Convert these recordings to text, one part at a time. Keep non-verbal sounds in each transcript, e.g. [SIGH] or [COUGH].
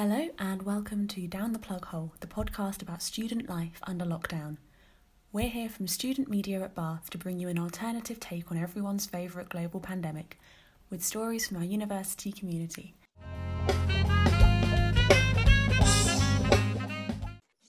Hello, and welcome to Down the Plug Hole, the podcast about student life under lockdown. We're here from Student Media at Bath to bring you an alternative take on everyone's favourite global pandemic, with stories from our university community.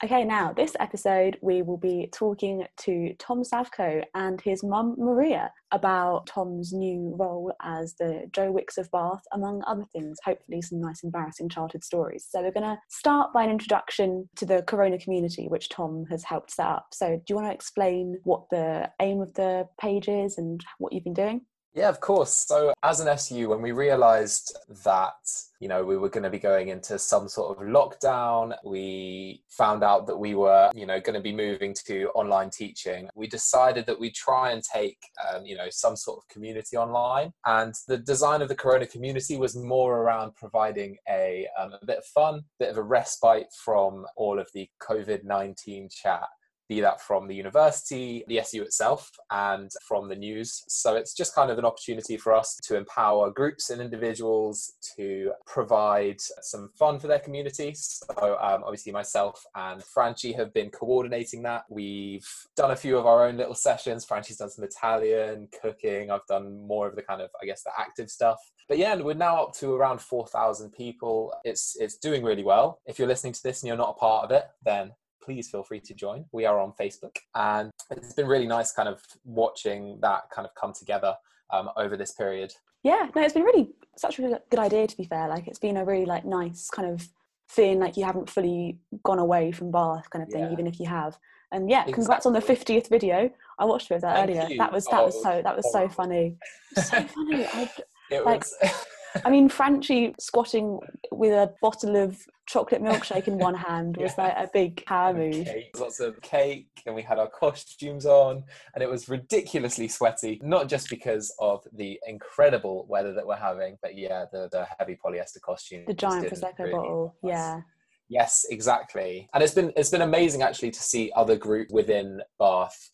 Okay, now this episode we will be talking to Tom Savko and his mum Maria about Tom's new role as the Joe Wicks of Bath, among other things. Hopefully, some nice embarrassing childhood stories. So, we're going to start by an introduction to the Corona community, which Tom has helped set up. So, do you want to explain what the aim of the page is and what you've been doing? Yeah, of course. So, as an SU, when we realized that, you know, we were going to be going into some sort of lockdown, we found out that we were, you know, going to be moving to online teaching. We decided that we'd try and take, um, you know, some sort of community online. And the design of the Corona community was more around providing a, um, a bit of fun, bit of a respite from all of the COVID 19 chat be that from the university, the SU itself, and from the news. So it's just kind of an opportunity for us to empower groups and individuals to provide some fun for their community. So um, obviously, myself and Franchi have been coordinating that. We've done a few of our own little sessions. Franchi's done some Italian cooking. I've done more of the kind of, I guess, the active stuff. But yeah, we're now up to around 4,000 people. It's it's doing really well. If you're listening to this and you're not a part of it, then please feel free to join. We are on Facebook, and it's been really nice kind of watching that kind of come together um, over this period. Yeah, no, it's been really such a good idea. To be fair, like it's been a really like nice kind of feeling like you haven't fully gone away from Bath, kind of thing, yeah. even if you have. And yeah, congrats exactly. on the fiftieth video. I watched it that Thank earlier. You. That was that oh, was so that was so funny. So funny. I, [LAUGHS] it like, was. [LAUGHS] I mean, Franchi squatting with a bottle of chocolate milkshake in one hand was [LAUGHS] yeah. like a big power move. Lots of cake, and we had our costumes on, and it was ridiculously sweaty. Not just because of the incredible weather that we're having, but yeah, the, the heavy polyester costume. The giant prosecco really bottle, yeah. Yes, exactly. And it's been it's been amazing actually to see other groups within Bath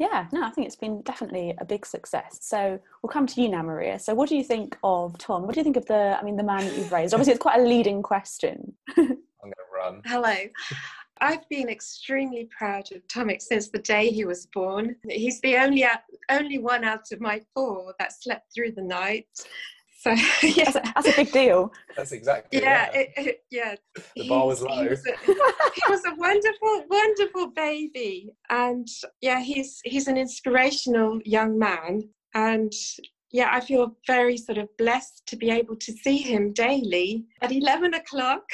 yeah, no, I think it's been definitely a big success. So we'll come to you now, Maria. So what do you think of Tom? What do you think of the, I mean, the man that you've raised? Obviously, it's quite a leading question. [LAUGHS] I'm going to run. Hello. I've been extremely proud of Tomek since the day he was born. He's the only only one out of my four that slept through the night. So [LAUGHS] yes, that's a, that's a, big deal. That's exactly. Yeah, yeah. It, it, yeah. The bar was low. He was, a, he was a wonderful, wonderful baby, and yeah, he's he's an inspirational young man, and yeah, I feel very sort of blessed to be able to see him daily at eleven o'clock.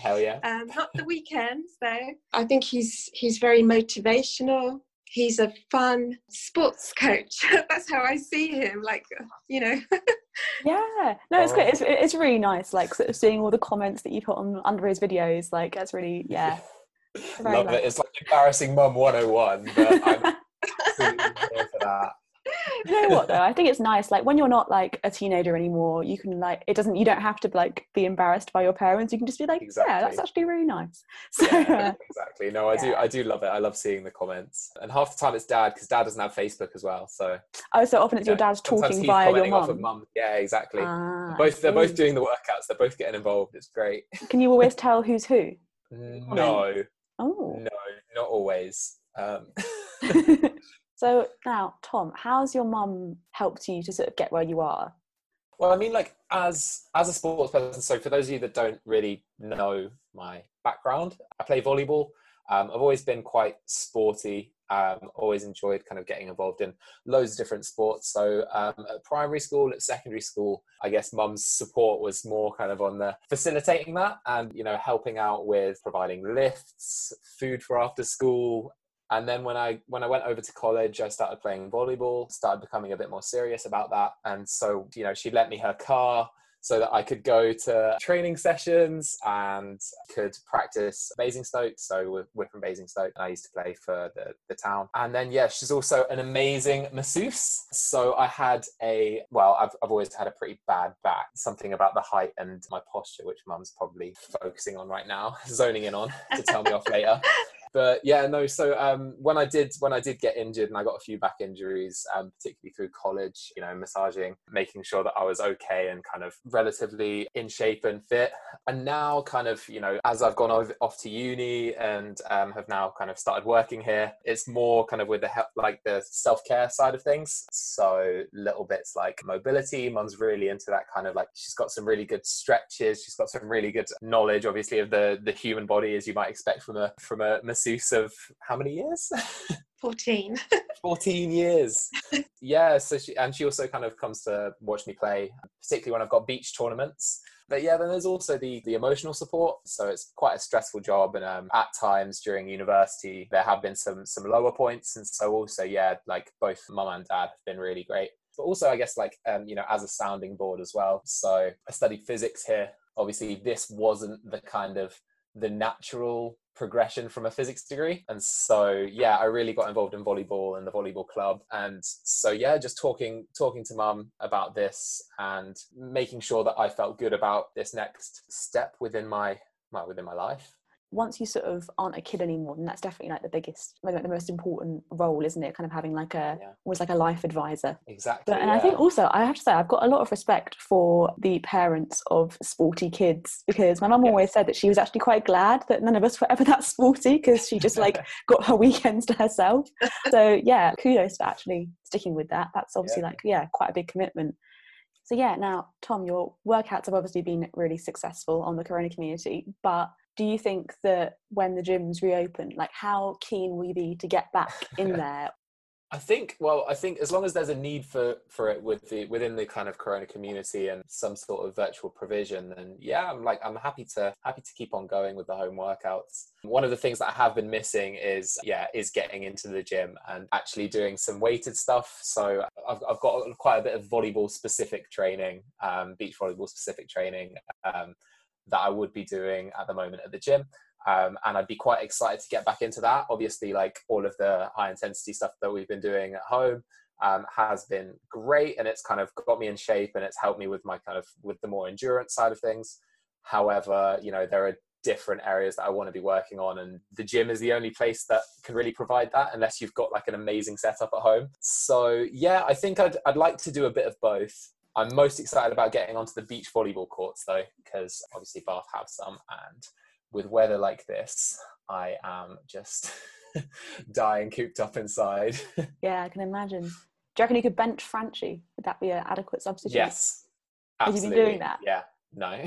Hell yeah! [LAUGHS] Um, not the weekends though. I think he's he's very motivational he's a fun sports coach. [LAUGHS] That's how I see him. Like, you know. [LAUGHS] yeah, no, it's good. It's, it's really nice. Like, sort of seeing all the comments that you put on under his videos. Like, that's really yeah. [LAUGHS] Love nice. it. It's like embarrassing mum 101, but I'm for that you know what though? I think it's nice like when you're not like a teenager anymore you can like it doesn't you don't have to like be embarrassed by your parents. You can just be like exactly. yeah that's actually really nice. [LAUGHS] So, yeah, exactly. No i yeah. do i do love it. I love seeing the comments. And half the time it's dad because dad doesn't have facebook as well so oh so often it's your dad's talking via your mum of mum? yeah exactly. Ah, both they're both doing the workouts. They're both getting involved. It's great. [LAUGHS] Can you always tell who's who? No. Oh. No not always. Um [LAUGHS] So now, Tom, how's your mum helped you to sort of get where you are? Well, I mean, like as as a sports person. So for those of you that don't really know my background, I play volleyball. Um, I've always been quite sporty. Um, always enjoyed kind of getting involved in loads of different sports. So um, at primary school, at secondary school, I guess mum's support was more kind of on the facilitating that and you know helping out with providing lifts, food for after school, and then when i when i went over to college i started playing volleyball started becoming a bit more serious about that and so you know she lent me her car so that I could go to training sessions and could practice Basingstoke. So we're, we're from Basingstoke and I used to play for the, the town. And then, yeah, she's also an amazing masseuse. So I had a, well, I've, I've always had a pretty bad back, something about the height and my posture, which mum's probably focusing on right now, [LAUGHS] zoning in on to tell me off later. [LAUGHS] but yeah, no. So um, when I did when I did get injured and I got a few back injuries, um, particularly through college, you know, massaging, making sure that I was okay and kind of relatively in shape and fit. And now, kind of, you know, as I've gone off to uni and um, have now kind of started working here, it's more kind of with the help, like the self care side of things. So little bits like mobility. Mum's really into that kind of like she's got some really good stretches. She's got some really good knowledge, obviously, of the the human body as you might expect from a from a masseuse of how many years? [LAUGHS] 14. 14 years. [LAUGHS] yeah, so she and she also kind of comes to watch me play, particularly when I've got beach tournaments. But yeah, then there's also the the emotional support. So it's quite a stressful job, and um, at times during university there have been some some lower points, and so also yeah, like both mum and dad have been really great. But also, I guess like um, you know, as a sounding board as well. So I studied physics here. Obviously, this wasn't the kind of the natural progression from a physics degree. And so yeah i really got involved in volleyball and the volleyball club. And so yeah just talking talking to mum about this and making sure that i felt good about this next step within my, my within my life once you sort of aren't a kid anymore, then that's definitely like the biggest, like the most important role, isn't it? Kind of having like a yeah. almost like a life advisor. Exactly. But, and yeah. I think also I have to say I've got a lot of respect for the parents of sporty kids because my mum yes. always said that she was actually quite glad that none of us were ever that sporty because she just like [LAUGHS] got her weekends to herself. So yeah, kudos for actually sticking with that. That's obviously yeah. like yeah, quite a big commitment. So yeah, now Tom, your workouts have obviously been really successful on the Corona community, but do you think that when the gyms reopen, like how keen will you be to get back in [LAUGHS] there? I think well, I think as long as there's a need for for it with the within the kind of Corona community and some sort of virtual provision, then yeah, I'm like I'm happy to happy to keep on going with the home workouts. One of the things that I have been missing is yeah is getting into the gym and actually doing some weighted stuff. So I've I've got quite a bit of volleyball specific training, um, beach volleyball specific training. Um, that I would be doing at the moment at the gym. Um, and I'd be quite excited to get back into that. Obviously, like all of the high intensity stuff that we've been doing at home um, has been great, and it's kind of got me in shape, and it's helped me with my kind of with the more endurance side of things. However, you know there are different areas that I want to be working on, and the gym is the only place that can really provide that, unless you've got like an amazing setup at home. So yeah, I think I'd I'd like to do a bit of both. I'm most excited about getting onto the beach volleyball courts though, because obviously Bath have some, and with weather like this, I am just [LAUGHS] dying cooped up inside. [LAUGHS] yeah, I can imagine. Do you reckon you could bench Franchi? Would that be an adequate substitute? Yes. Absolutely. Have you been doing that? Yeah. No.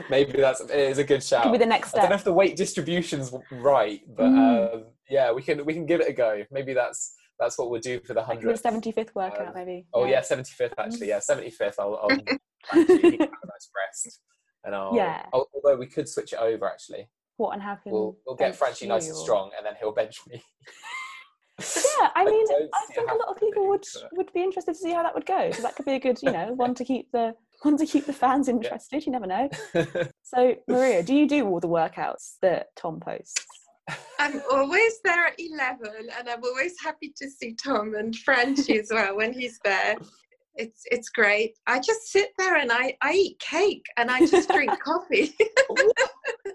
[LAUGHS] Maybe that's it is a good shout. Could be the next step. I don't know if the weight distribution's right, but mm. uh, yeah, we can we can give it a go. Maybe that's that's what we'll do for the hundredth. 75th workout, uh, maybe. Oh yeah, seventy fifth actually. Yeah, seventy fifth. I'll, I'll actually have a nice rest, and I'll. Yeah. I'll, although we could switch it over actually. What and have him? We'll, we'll get Franchi nice and strong, and then he'll bench me. [LAUGHS] yeah, I [LAUGHS] mean, I, I think a lot of people would would be interested to see how that would go. So that could be a good, you know, one to keep the [LAUGHS] one to keep the fans interested. Yeah. You never know. so, Maria, do you do all the workouts that Tom posts? I'm always there at 11 and I'm always happy to see Tom and Franchi as well when he's there. It's it's great. I just sit there and I, I eat cake and I just drink [LAUGHS] coffee.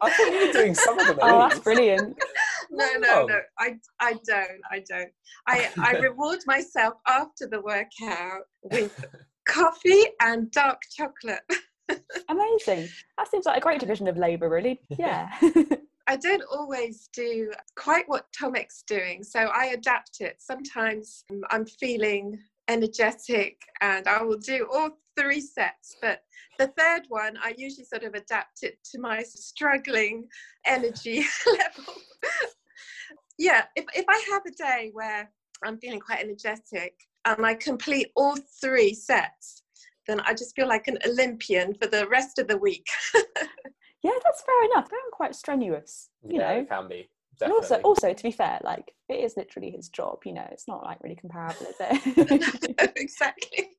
I thought you were doing some of them. [LAUGHS] Oh, that's brilliant. [LAUGHS] no, no, no. I, I don't. I don't. I, I reward myself after the workout with coffee and dark chocolate. Amazing. That seems like a great division of labour, really. Yeah. I don't always do quite what Tomek's doing, so I adapt it. Sometimes um, I'm feeling energetic and I will do all three sets, but the third one, I usually sort of adapt it to my struggling energy [LAUGHS] level. yeah, if, if I have a day where I'm feeling quite energetic and I complete all three sets, then I just feel like an Olympian for the rest of the week. [LAUGHS] yeah, that's fair enough. They're quite strenuous, you yeah, know. It can be. Definitely. And also, also to be fair, like it is literally his job. You know, it's not like really comparable, is it? [LAUGHS] exactly.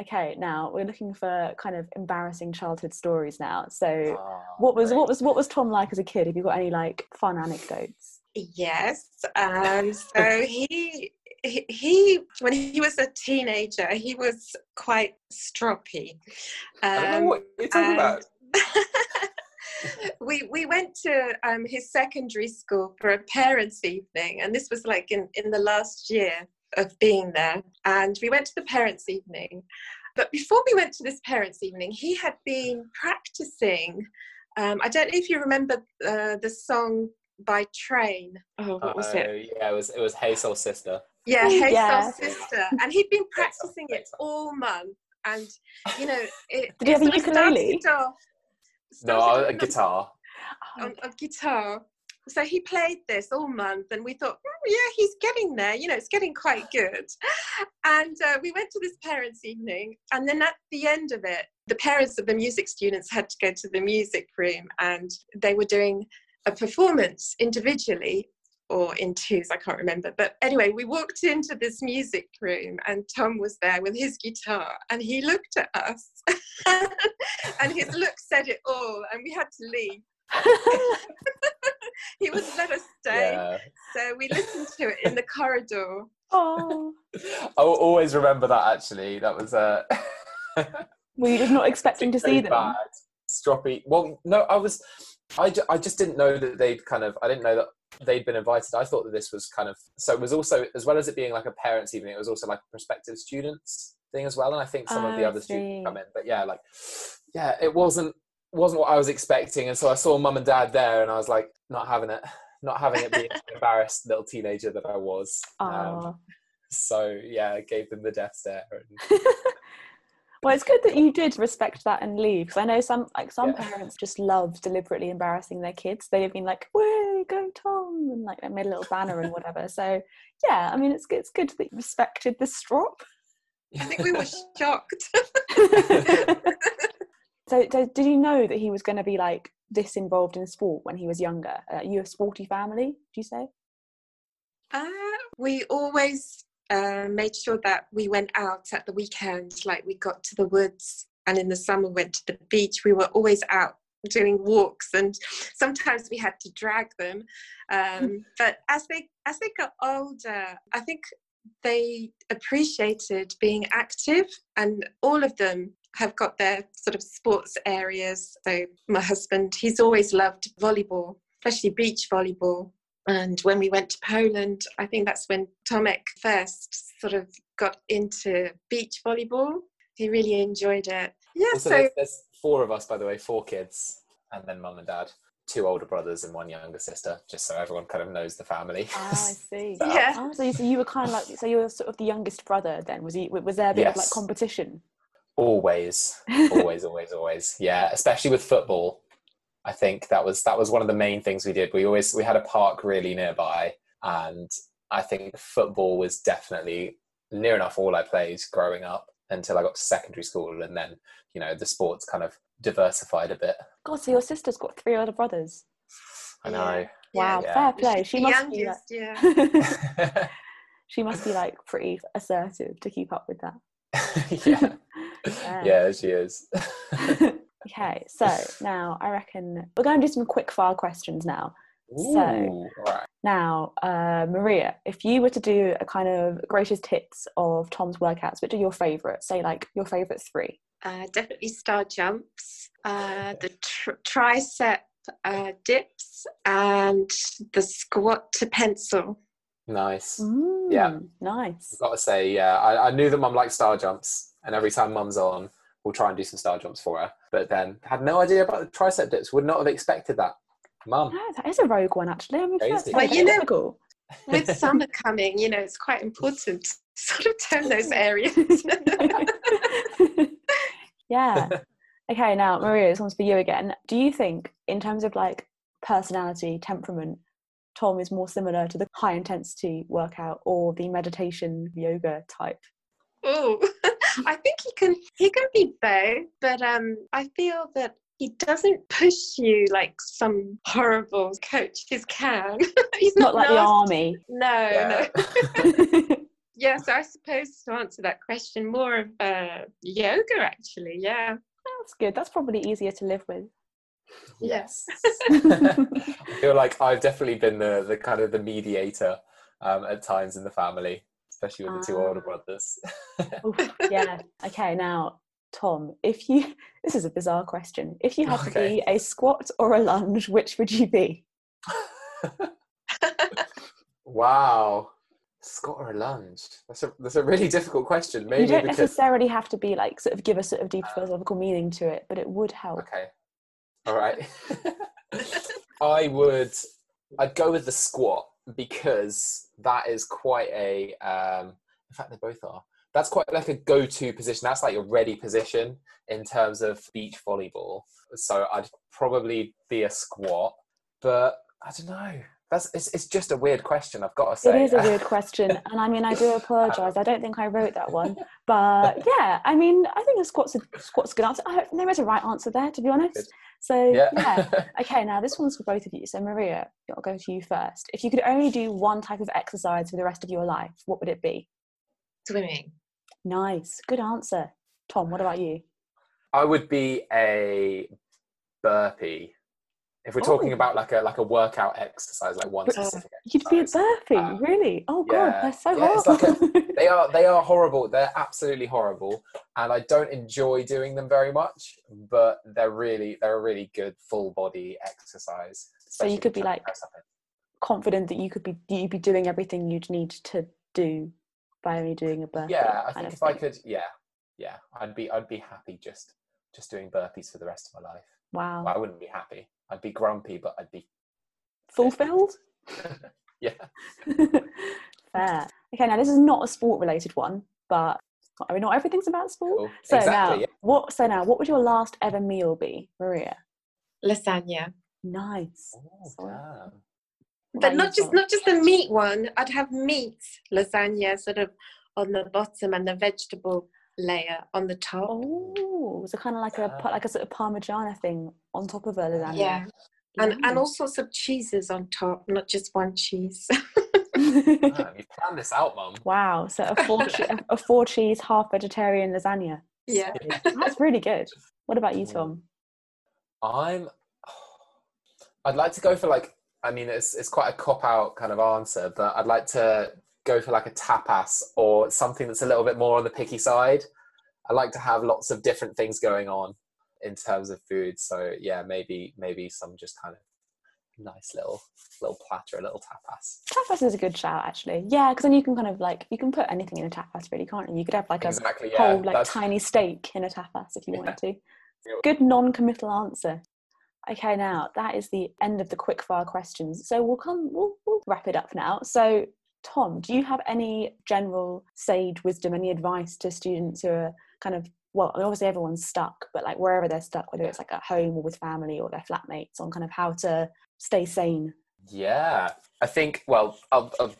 okay, now we're looking for kind of embarrassing childhood stories now. So, oh, what was great. what was what was Tom like as a kid? Have you got any like fun anecdotes? Yes. Um, so he he, when he was a teenager, he was quite stroppy. Um, I don't know what you're talking um, about. [LAUGHS] [LAUGHS] we we went to um, his secondary school for a parents' evening, and this was like in in the last year of being there. And we went to the parents' evening, but before we went to this parents' evening, he had been practicing. Um, I don't know if you remember uh, the song by Train. Oh, what was Uh, it? Yeah, it was it was Hey Soul Sister. Yeah, Oh, Hey yeah. Soul Sister. And he'd been practicing it all month. And, you know, it, Did he have it a ukulele? started off- No, a guitar. on a guitar. So he played this all month, and we thought, "Oh, yeah, he's getting there. You know, it's getting quite good. And uh, we went to this parents' evening, and then at the end of it, the parents of the music students had to go to the music room, and they were doing a performance individually or in twos, I can't remember. But anyway, we walked into this music room, and Tom was there with his guitar, and he looked at us, [LAUGHS] and his look said it all, and we had to leave [LAUGHS] he wouldn't let us stay. Yeah. So we listened to it in the corridor. [LAUGHS] oh, I will always remember that actually. That was uh We were you just not expecting to see them? bad. Stroppy. Well, no, I was I, ju- I just didn't know that they'd kind of I didn't know that they'd been invited. I thought that this was kind of so it was also as well as it being like a parents evening, it was also like a prospective students thing as well. And I think some of the I other students come in. But yeah, like yeah, it wasn't wasn't what I was expecting. And so I saw mum and dad there and I was like, not having it. [LAUGHS] Not having it be the [LAUGHS] embarrassed little teenager that I was. Um, Oh. so yeah, I gave them the death stare. And, [LAUGHS] Well, it's good that you did respect that and leave because I know some like some Yeah. parents just love deliberately embarrassing their kids. They have been like, "Way go Tom!" and like they made a little banner and whatever. So yeah, I mean, it's good. It's good that you respected the strop. I think we were shocked. [LAUGHS] [LAUGHS] so, so, did you know that he was going to be like this involved in sport when he was younger? Uh, you a sporty family? Do you say? Uh, we always uh, made sure that we went out at the weekend, like we got to the woods and in the summer went to the beach. We were always out doing walks and sometimes we had to drag them. Um, but as they as they got older, I think they appreciated being active and all of them have got their sort of sports areas. So my husband, he's always loved volleyball, especially beach volleyball. And when we went to Poland, I think that's when Tomek first sort of got into beach volleyball. He really enjoyed it. Yeah, Also, so there's, there's four of us, by the way, four kids, and then mum and dad, two older brothers and one younger sister, just so everyone kind of knows the family. Ah, I [LAUGHS] see. Yeah. Oh, so, you, so you were kind of like so you were sort of the youngest brother then. Was he? Was there a bit of like competition? always, [LAUGHS] always, always, always. Yeah, especially with football. I think that was that was one of the main things we did. We always we had a park really nearby, and I think football was definitely near enough all I played growing up until I got to secondary school, and then you know the sports kind of diversified a bit. God, so your sister's got three older brothers. I know. Wow, Yeah. fair play. She the must be youngest, like, yeah. [LAUGHS] [LAUGHS] she must be like pretty assertive to keep up with that. [LAUGHS] yeah. Yeah. yeah, she is. Okay, [LAUGHS] so now I reckon we're going to do some quick fire questions now. So- right. Now, uh, Maria, if you were to do a kind of greatest hits of Tom's workouts, which are your favourite? Say like your favourite three. uh, definitely star jumps, uh, the tr- tricep uh, dips, and the squat to pencil. Nice. Yeah, nice. I've got to say, yeah, I, I knew that mum liked star jumps, and every time mum's on, we'll try and do some star jumps for her. But then had no idea about the tricep dips. Would not have expected that. Mum, No, that is a rogue one actually. I mean, Crazy. that's Well, you know- difficult. With [LAUGHS] summer coming, you know, it's quite important to [LAUGHS] sort of turn those areas. [LAUGHS] yeah. Okay, now Maria, this one's for you again. Do you think, in terms of like personality, temperament, Tom is more similar to the high intensity workout or the meditation yoga type? oh, I think he can he can be both, but um, I feel that he doesn't push you like some horrible coaches can. [LAUGHS] He's Not not, like the army. No, Yeah. no. [LAUGHS] [LAUGHS] yeah, so I suppose to answer that question, more of uh, yoga actually. Yeah. That's good. That's probably easier to live with. Yes. I feel like I've definitely been the, the kind of the mediator um, at times in the family, especially with the two older Ah. brothers. Oof, [LAUGHS] yeah. Okay, now Tom, if you [LAUGHS] this is a bizarre question. If you had to be a squat or a lunge, which would you be? [LAUGHS] wow. Squat or a lunge? That's a that's a really difficult question. Maybe you don't because... necessarily have to be like sort of give a sort of deep philosophical meaning to it, but it would help. Okay. All right. I would I'd go with the squat because that is quite a um in fact they both are. That's quite like a go-to position. That's like your ready position in terms of beach volleyball. So i'd probably be a squat but i don't know. That's it's, it's just a weird question i've got to say. it is a weird [LAUGHS] question and i mean i do apologize. I don't think i wrote that one but [LAUGHS] yeah i mean i think a squat's a squat's a good answer. I, there is a right answer there to be honest so yeah. yeah. [LAUGHS] okay now this one's for both of you so maria i'll go to you first if you could only do one type of exercise for the rest of your life what would it be swimming Nice. Good answer. Tom, what about you? I would be a burpee. If we're talking oh. about like a like a workout exercise, like one specific You'd be a burpee, um, really? Oh god, yeah, they're so yeah, horrible. Like a, they are they are [LAUGHS] horrible. They're absolutely horrible, and I don't enjoy doing them very much. But they're really they're a really good full body exercise. So you could be like confident that you could be you'd be doing everything you'd need to do by only doing a burpee. Yeah, I think if thing. I could, yeah, yeah, I'd be, I'd be happy just, just doing burpees for the rest of my life. Wow. Well, I wouldn't be happy. I'd be grumpy, but I'd be fulfilled. [LAUGHS] yeah. [LAUGHS] Fair. Okay, now this is not a sport-related one, but I mean, not everything's about sport. Cool. So exactly, now, yeah. what? So now, what would your last ever meal be, Maria? Lasagna. Nice. Oh, but not just not just the meat one. I'd have meat lasagna sort of on the bottom and the vegetable layer on the top. Oh, so kind of like a like a sort of parmigiana thing on top of a lasagna. Yeah, and and all sorts of cheeses on top, not just one cheese. [LAUGHS] you planned this out, mum. Wow, so a four [LAUGHS] a four cheese half vegetarian lasagna. Yeah, that's really good. What about you, mm. Tom? I'm. I'd like to go for like I mean, it's it's quite a cop out kind of answer, but I'd like to go for like a tapas or something that's a little bit more on the picky side. I like to have lots of different things going on in terms of food. So yeah, maybe maybe some just kind of nice little little platter, a little tapas. Tapas is a good shout, actually. Yeah, because then you can kind of like you can put anything in a tapas, really, can't you? You could have like a exactly, yeah, whole like that's... tiny steak in a tapas if you yeah. wanted to. [LAUGHS] Good non-committal answer. Okay, now that is the end of the quickfire questions. So we'll come, we'll, we'll wrap it up now. So, Tom, do you have any general sage wisdom, any advice to students who are kind of well, I mean, obviously everyone's stuck, but like wherever they're stuck, whether it's like at home or with family or their flatmates, on kind of how to stay sane. Yeah, I think. Well, I'll, I'll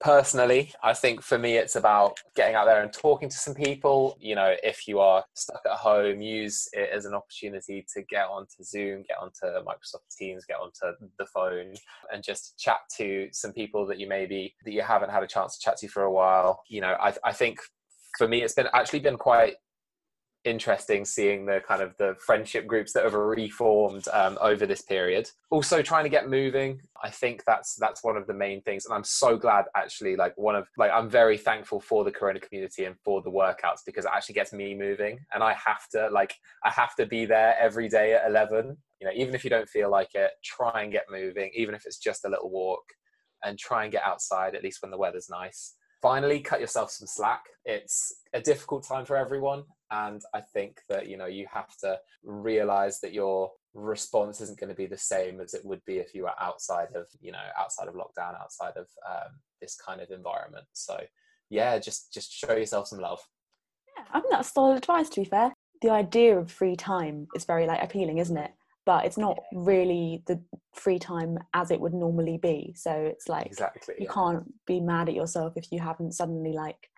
personally i think for me it's about getting out there and talking to some people. You know if you are stuck at home use it as an opportunity to get onto zoom get onto microsoft teams get onto the phone and just chat to some people that you maybe that you haven't had a chance to chat to for a while. You know i, I think for me it's been actually been quite interesting seeing the kind of the friendship groups that have reformed um, over this period. Also trying to get moving i think that's that's one of the main things. And i'm so glad actually like one of like i'm very thankful for the corona community and for the workouts because it actually gets me moving. And i have to like i have to be there every day at 11 you know even if you don't feel like it try and get moving even if it's just a little walk and try and get outside at least when the weather's nice finally cut yourself some slack. It's a difficult time for everyone and i think that you know you have to realize that your response isn't going to be the same as it would be if you were outside of you know outside of lockdown outside of um, this kind of environment. So yeah just just show yourself some love. Yeah i think that's solid advice to be fair. The idea of free time is very like appealing isn't it but it's not really the free time as it would normally be so it's like exactly you yeah. can't be mad at yourself if you haven't suddenly like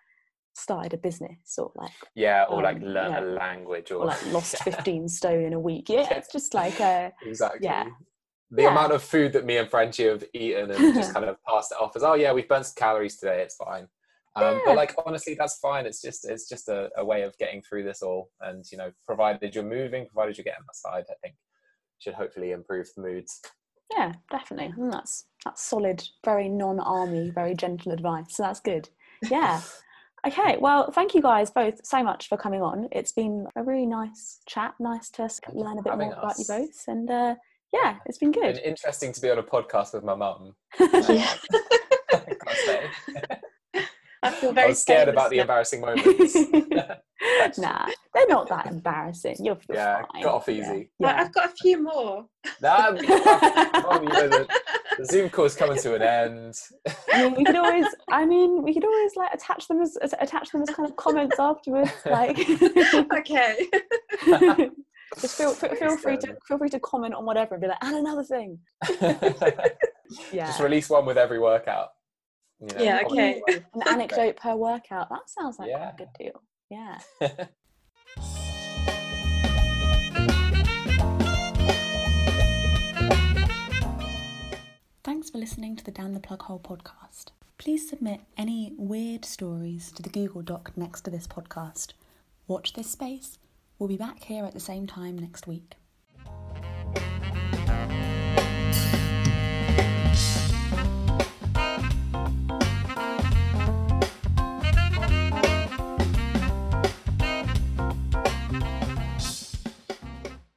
started a business or like yeah or um, like learn yeah. a language or, or like lost [LAUGHS] 15 stone in a week yeah it's just like a exactly yeah the yeah. amount of food that me and Franchi have eaten and just [LAUGHS] kind of passed it off as oh yeah we've burnt some calories today it's fine um, yeah. but like honestly that's fine it's just it's just a, a, way of getting through this all and you know provided you're moving provided you're getting outside i think should hopefully improve the moods yeah definitely and that's that's solid very non-army very gentle advice so that's good yeah [LAUGHS] Okay, well, thank you guys both so much for coming on. It's been a really nice chat. Nice to learn a bit more about you both. And uh, yeah, it's been good. interesting to be on a podcast with my mum. [LAUGHS] Yeah. [LAUGHS] Gotta say. I feel I very was scared famous about the embarrassing moments. [LAUGHS] [LAUGHS] nah, they're not that embarrassing. You're, you're yeah, fine. got off easy. But Yeah. I've got a few more. [LAUGHS] Nah, Mum, you know, the, the Zoom call's coming to an end. I mean, we could always. I mean, we could always like attach them as as- attach them as kind of comments afterwards. Like, okay. just feel feel feel free to feel free to comment on whatever and be like, and another thing. Yeah. Just release one with every workout. You know, Yeah, okay. An anecdote per workout. That sounds like Yeah. a good deal. Yeah. [LAUGHS] Thanks for listening to the Down the Plug Hole podcast. Please submit any weird stories to the Google Doc next to this podcast. Watch this space. We'll be back here at the same time next week.